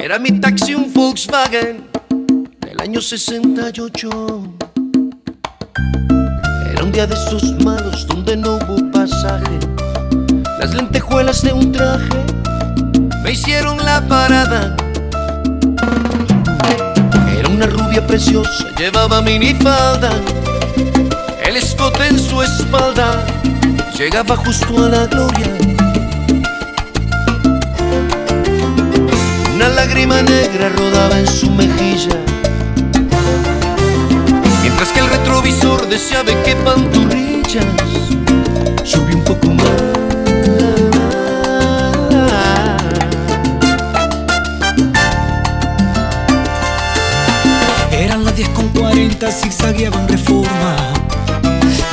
Era mi taxi un Volkswagen del año 68. Era un día de esos malos donde no hubo pasaje. Las lentejuelas de un traje me hicieron la parada. Era una rubia preciosa, llevaba minifalda, el escote en su espalda llegaba justo a la gloria. Lágrima negra rodaba en su mejilla, mientras que el retrovisor deseaba que pantorrillas subió un poco más. Eran las 10 con 40, zigzagueaba en reforma.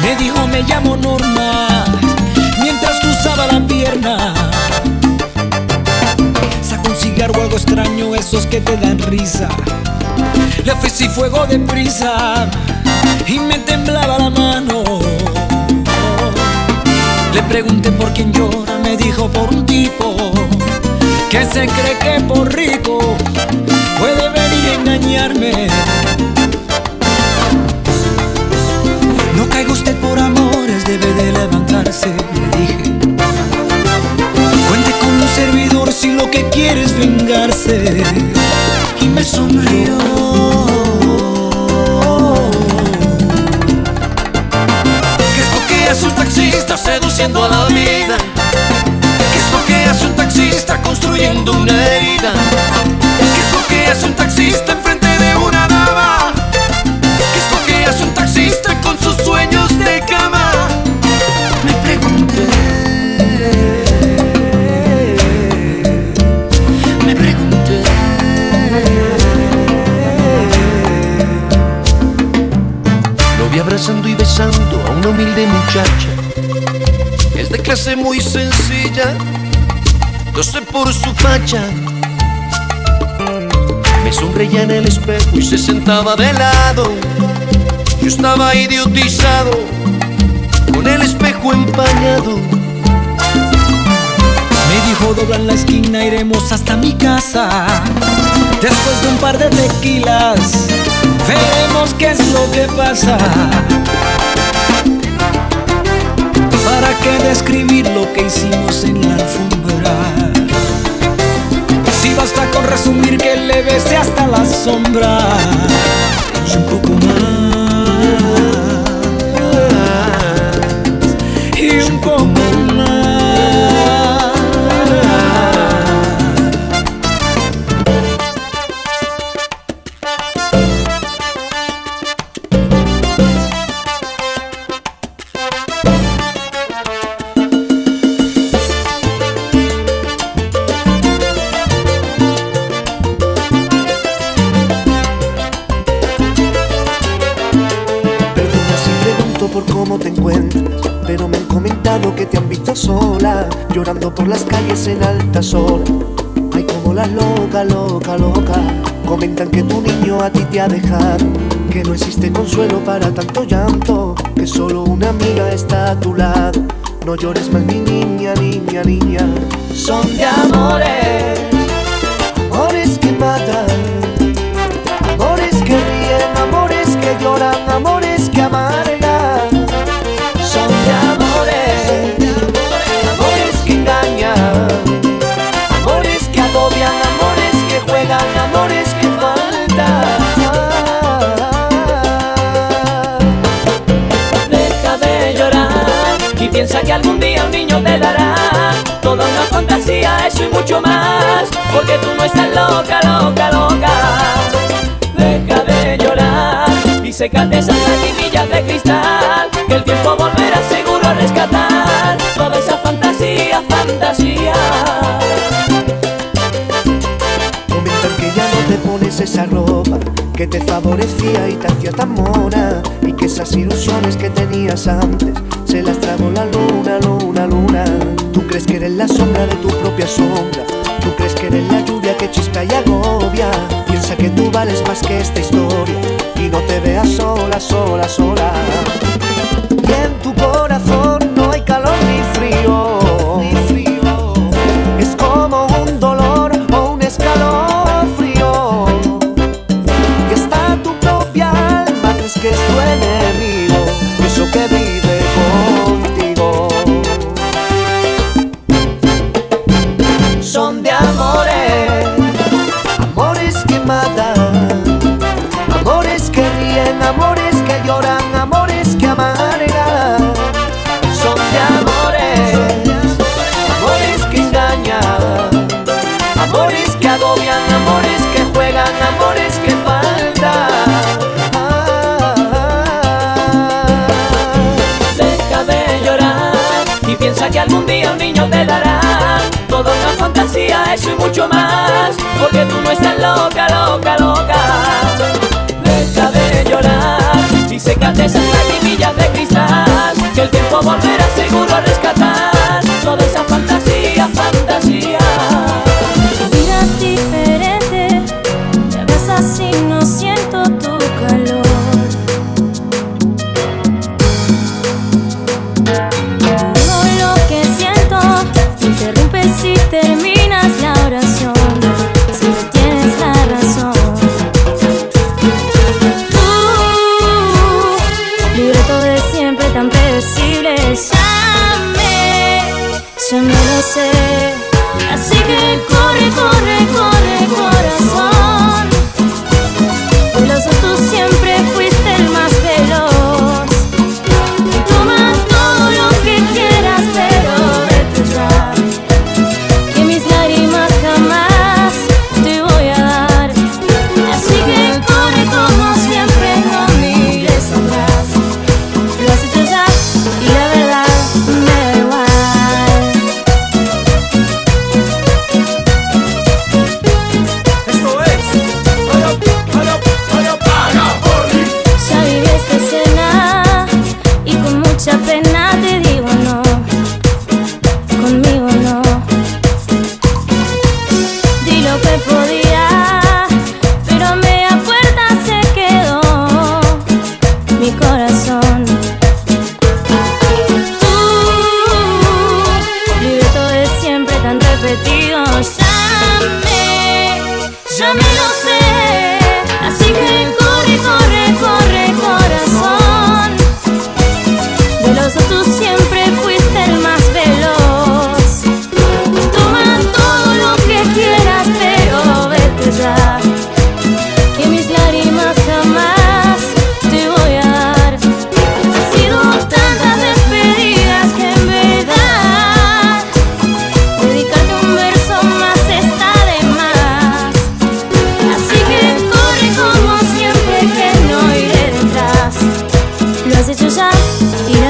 Me dijo, me llamo Norma, mientras cruzaba la pierna. Cigarro algo extraño, esos que te dan risa. Le ofrecí fuego de prisa y me temblaba la mano. Le pregunté por quién llora, me dijo por un tipo que se cree que por rico puede venir a engañarme. No caiga usted por amores, debe de levantarse, le dije. Servidor si lo que quiere es vengarse. Y me sonrió. ¿Qué es lo que hace un taxista seduciendo a la vida? ¿Qué es lo que hace un taxista construyendo una herida? ¿Qué es lo que hace un taxista una humilde muchacha. Es de clase muy sencilla, no sé por su facha. Me sonreía en el espejo y se sentaba de lado. Yo estaba idiotizado, con el espejo empañado. Me dijo dobla en la esquina, iremos hasta mi casa. Después de un par de tequilas, veremos qué es lo que pasa. ¿Para qué describir lo que hicimos en la alfombra? Si basta con resumir que le besé hasta la sombra dejado, que no existe consuelo para tanto llanto, que solo una amiga está a tu lado. No llores más, mi niña, niña, niña. Son de amores, amores que matan. Amores que ríen, amores que lloran, amores piensa que algún día un niño te dará toda una fantasía, eso y mucho más, porque tú no estás loca, loca, loca. Deja de llorar y secate esas lagrimillas de cristal, que el tiempo volverá seguro a rescatar toda esa fantasía, fantasía. Comentan que ya no te pones esa ropa que te favorecía y te hacía tan mona y que esas ilusiones que tenías antes se las tragó la luna, luna, luna. Tú crees que eres la sombra de tu propia sombra. Tú crees que eres la lluvia que chispa y agobia. Piensa que tú vales más que esta historia y no te veas sola, sola, sola. Y en tu eso y mucho más, porque tú no estás loca, loca, loca. Deja de llorar y sécate esas lagrimillas de cristal, que el tiempo volverá seguro a rescatar. yo no lo sé. Así que corre, corre. estrellas.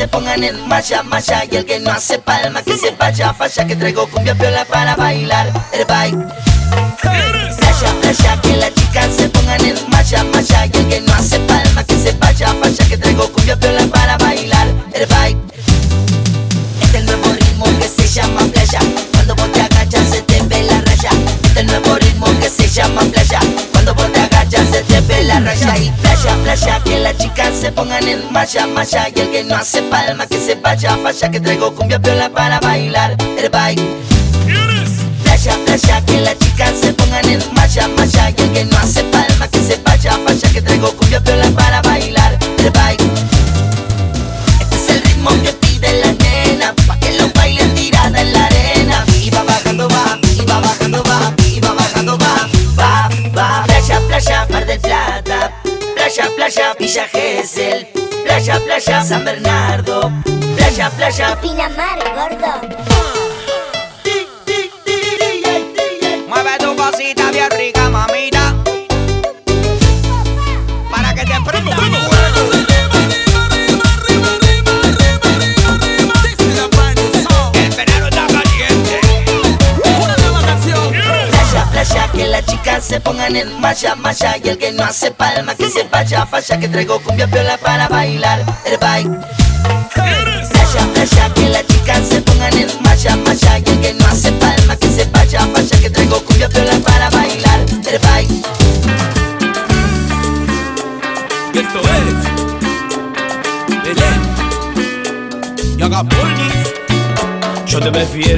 se pongan en malla, malla Y el que no hace palma, que se vaya, falla Que traigo cumbia piola para bailar el bike Playa, playa, que las chicas se pongan en malla, malla Y el que no hace palma, que se vaya, falla Que traigo cumbia piola para playa, que las chicas se pongan en malla, malla Y el que no hace palma, que se vaya, vaya Que traigo cumbia piola para bailar el baile. Playa, playa, que las chicas se pongan en malla, malla Y el que no hace palma, que se vaya, vaya Que traigo cumbia piola para Playa, playa, San Bernardo Playa, playa, Pinamar, gordo. Se pongan en marcha, marcha Y el que no hace palma que se vaya, vaya Que traigo cumbia piola para bailar. El bike Playa, playa, que las chicas se pongan en marcha, marcha Y el que no hace palma que se vaya, vaya Que traigo cumbia piola para bailar. El bike esto es Belén y. Yo te prefiero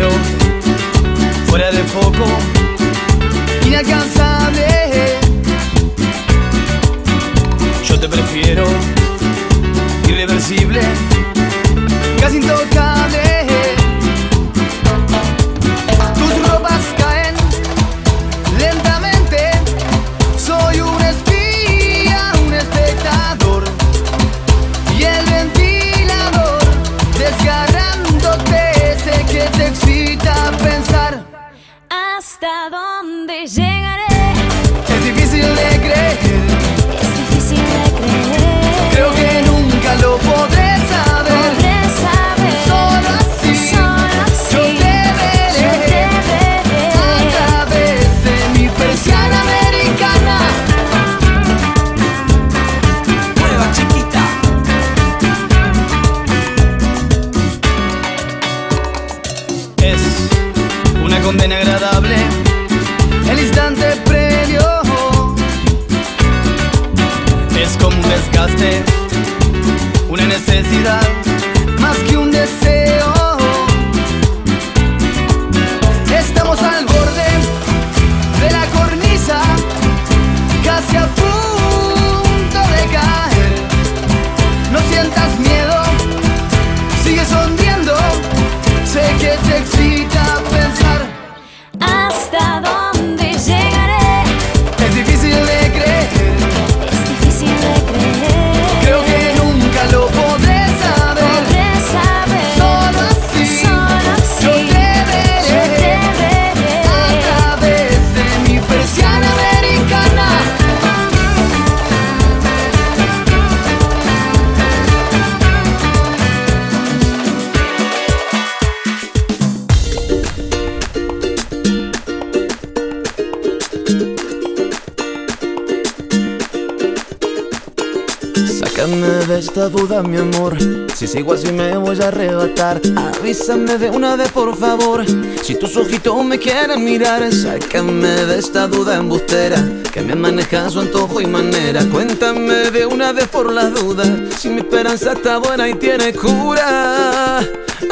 duda, mi amor. Si sigo así me voy a arrebatar. Avísame de una vez, por favor. Si tus ojitos me quieren mirar, sácame de esta duda embustera. Que me maneja su antojo y manera. Cuéntame de una vez por las dudas. Si mi esperanza está buena y tiene cura.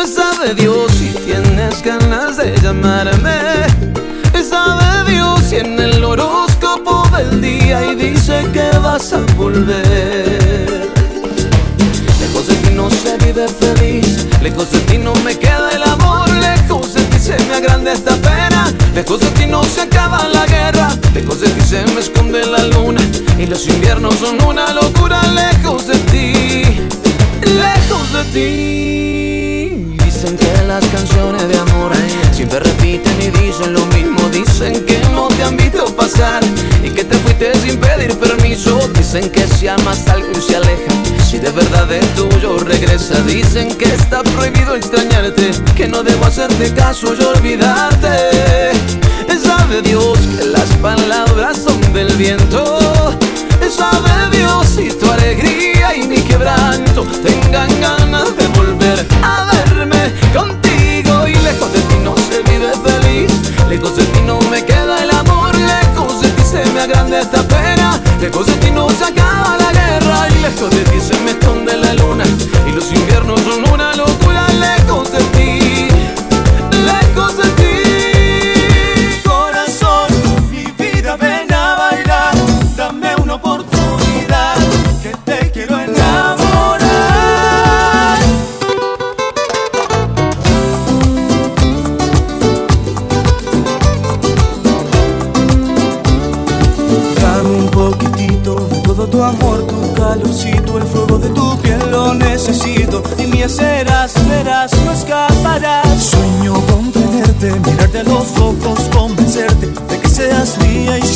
Sabe Dios si tienes ganas de llamarme. Sabe Dios si en el horóscopo del día y dice que vas a volver. No se vive feliz, lejos de ti no me queda el amor, lejos de ti se me agranda esta pena, lejos de ti no se acaba la guerra, lejos de ti se me esconde la luna. Y los inviernos son una locura, lejos de ti, lejos de ti. Dicen que las canciones de amor siempre repiten y dicen lo mismo. Dicen que no te han visto pasar y que te fuiste sin pedir permiso. Dicen que si amas a alguien se aleja, si de verdad es tuyo regresa. Dicen que está prohibido extrañarte, que no debo hacerte caso y olvidarte. Sabe Dios que las palabras son del viento. Sabe Dios si tu alegría y mi quebranto tengan ganas de volver a verme contigo y lejos de ti no se vive feliz. Lejos de ti no me queda el amor, lejos de ti se me agranda esta pena. Lejos de ti no se acaba la guerra y lejos de ti se me esconde la seas mía y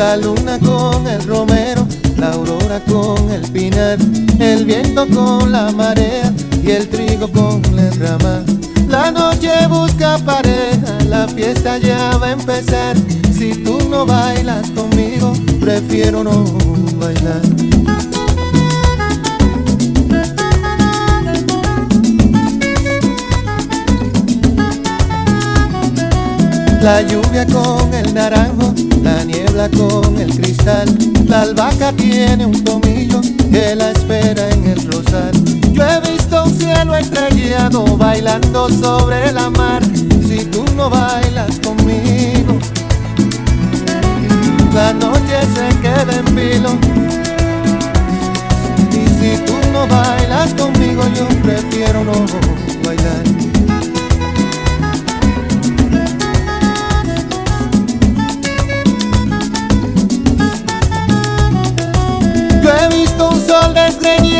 la luna con el romero, la aurora con el pinar, el viento con la marea y el trigo con el ramal. La noche busca pareja, la fiesta ya va a empezar. Si tú no bailas conmigo, prefiero no bailar. La lluvia con el naranjo la niebla con el cristal, la albahaca tiene un tomillo que la espera en el rosal. Yo he visto un cielo estrellado bailando sobre la mar, si tú no bailas conmigo, la noche se queda en vilo. Y si tú no bailas conmigo, yo prefiero no bailar.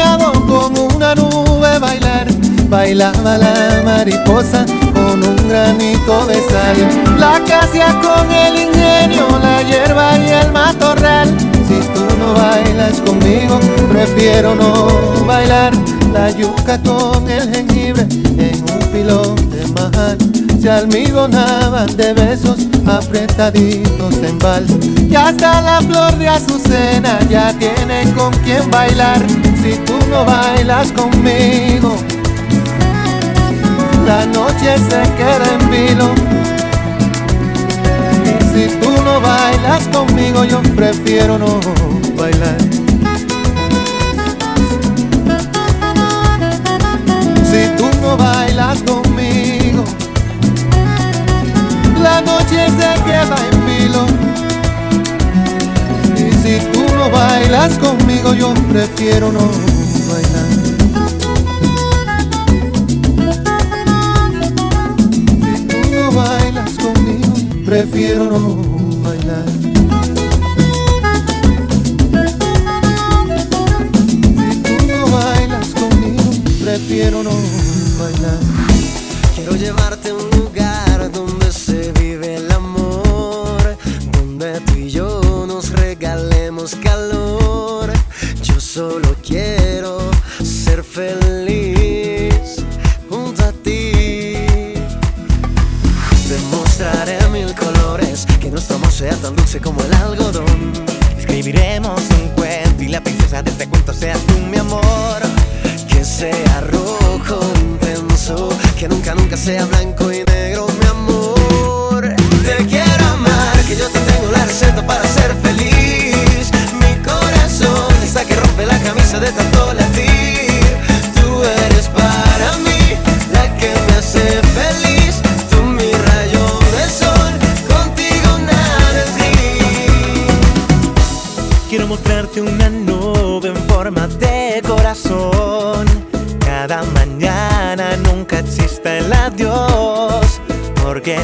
Desgreñado con una nube bailar. Bailaba la mariposa con un granito de sal. La acacia con el ingenio, la hierba y el matorral. Si tú no bailas conmigo, prefiero no bailar. La yuca con el jengibre en un pilón de majar. Se almidonaban de besos apretaditos en vals. Y hasta la flor de azucena ya tiene con quien bailar. Si tú no bailas conmigo, la noche se queda en vilo. Y si tú no bailas conmigo, yo prefiero no bailar. Si tú no bailas conmigo, la noche se queda en vilo. No bailas conmigo, yo prefiero no bailar. Si tú no bailas conmigo, prefiero no bailar. Si tú no bailas conmigo, prefiero no bailar. Quiero llevarte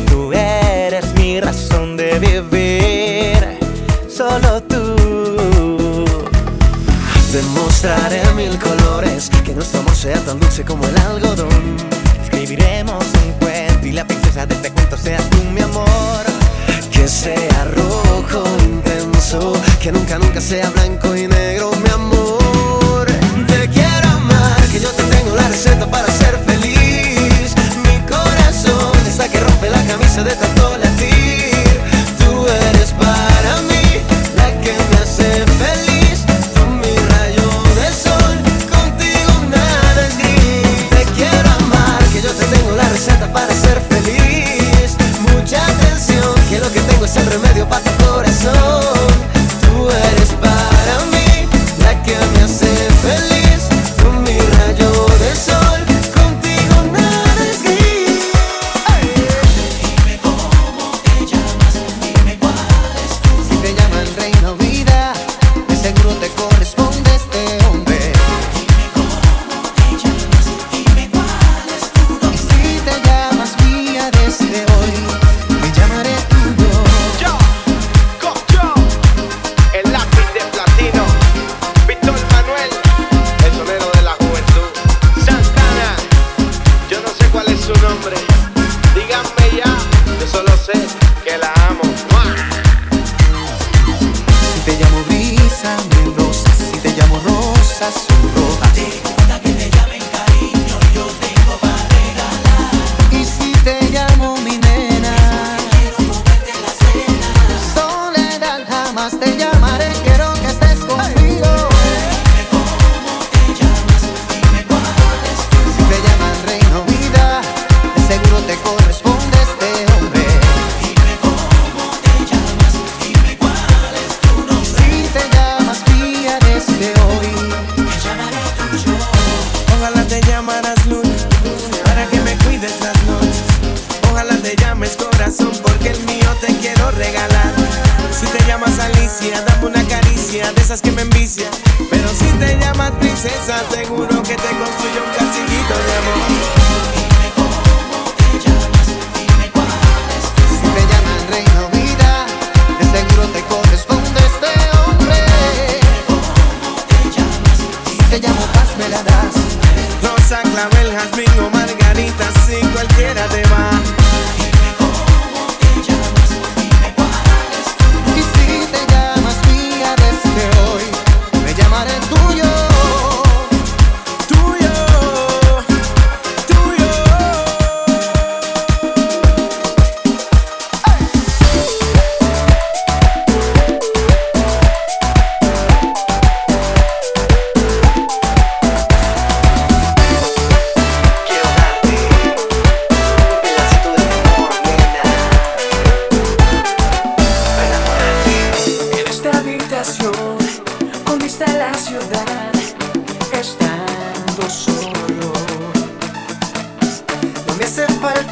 tú eres mi razón de vivir. Solo tú. Te mostraré mil colores, que nuestro amor sea tan dulce como el algodón. Escribiremos un cuento y la princesa de este cuento seas tú, mi amor. Que sea rojo intenso, que nunca, nunca sea blanco y negro, mi amor. Te quiero amar, que yo te tengo la receta para la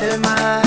el mar,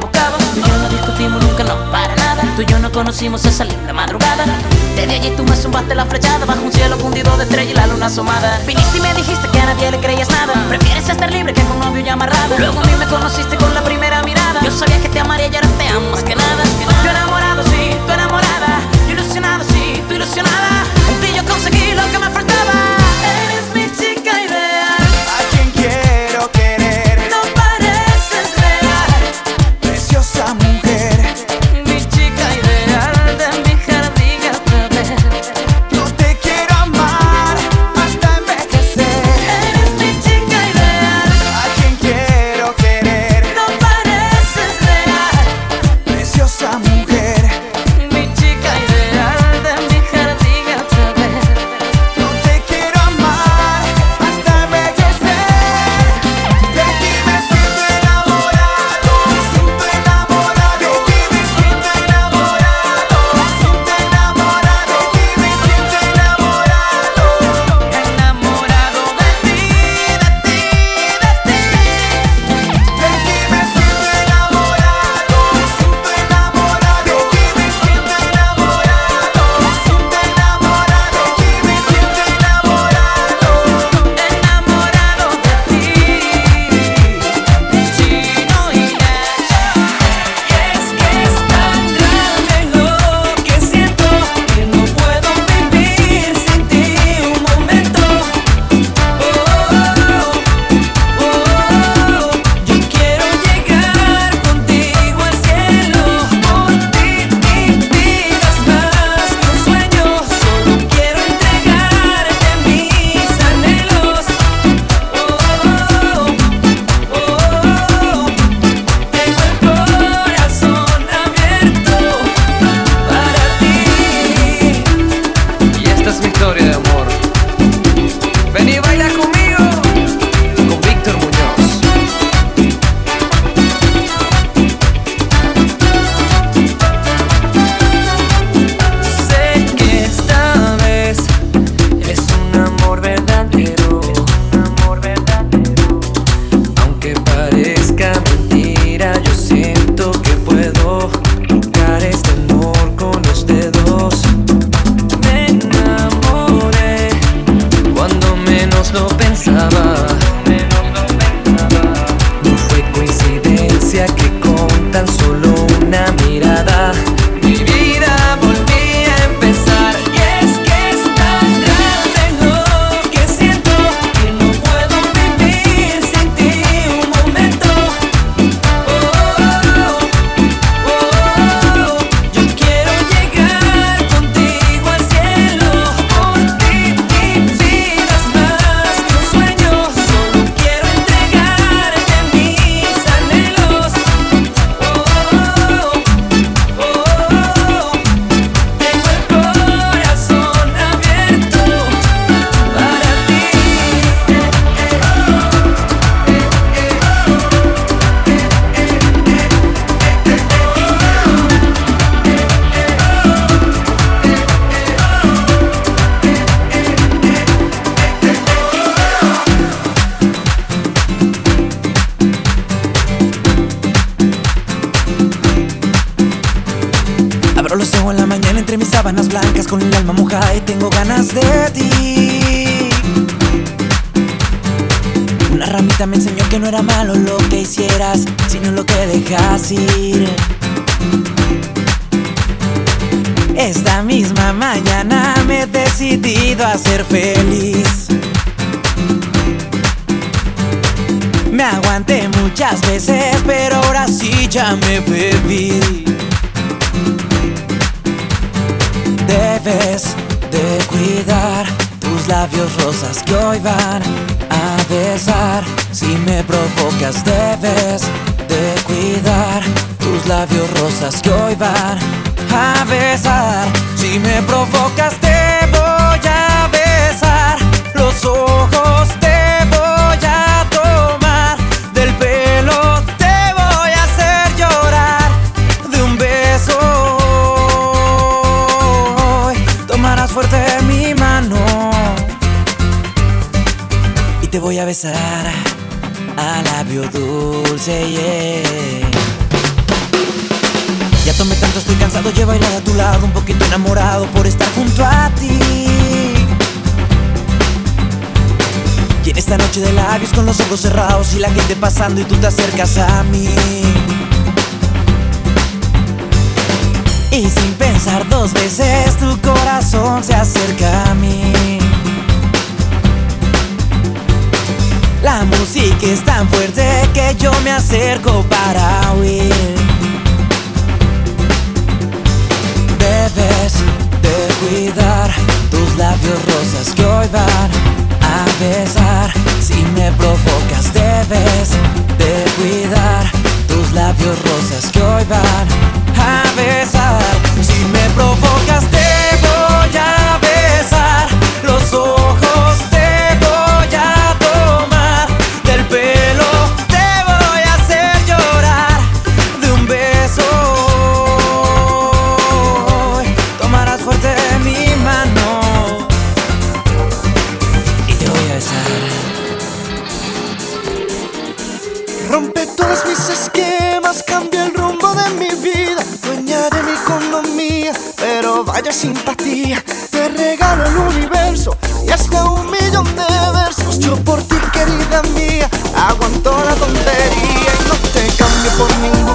Tú y yo no discutimos nunca, no, para nada. Tú y yo no conocimos esa linda madrugada. Desde allí tú me zumbaste la flechada bajo un cielo fundido de estrella y la luna asomada. Viniste y me dijiste que a nadie le creías nada. Prefieres estar libre que con novio y amarrada. Luego a mí me conociste con la primera con el alma mojada y tengo ganas de ti. Una ramita me enseñó que no era malo lo que hicieras, sino lo que dejas ir. Esta misma mañana me he decidido a ser feliz. Me aguanté muchas veces, pero ahora sí ya me bebí. Debes de cuidar tus labios rosas que hoy van a besar. Si me provocas, debes de cuidar tus labios rosas que hoy van a besar. Si me provocas, voy a besar a labio dulce, yeah. Ya tomé tanto, estoy cansado, Llevo he bailado a tu lado, un poquito enamorado por estar junto a ti. Y en esta noche de labios con los ojos cerrados y la gente pasando y tú te acercas a mí. Y sin pensar dos veces tu corazón se acerca a mí. La música es tan fuerte que yo me acerco para huir. Debes de cuidar tus labios rosas que hoy van a besar. Si me provocas, debes de cuidar tus labios rosas que hoy van a besar. Si me provocas, simpatía. Te regalo el universo y hasta un millón de versos. Yo por ti, querida mía, aguanto la tontería y no te cambio por ningún.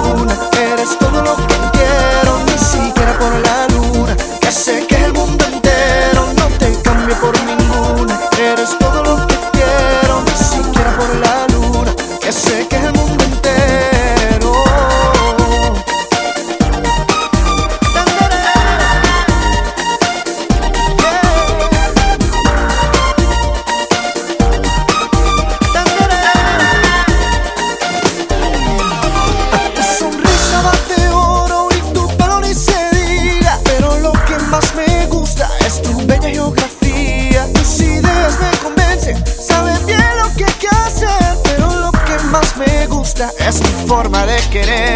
querer.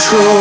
control.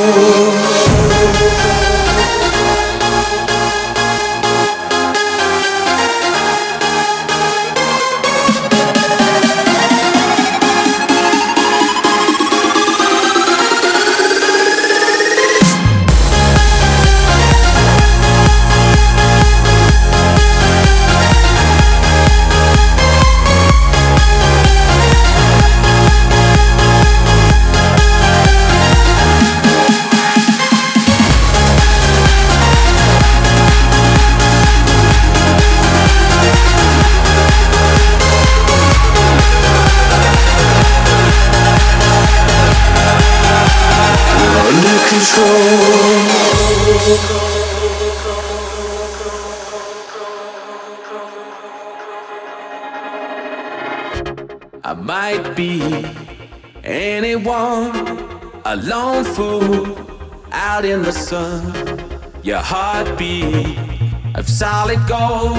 let go.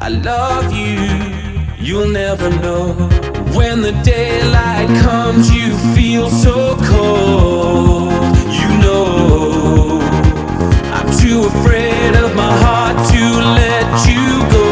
I love you, you'll never know. When the daylight comes, you feel so cold. You know, I'm too afraid of my heart to let you go.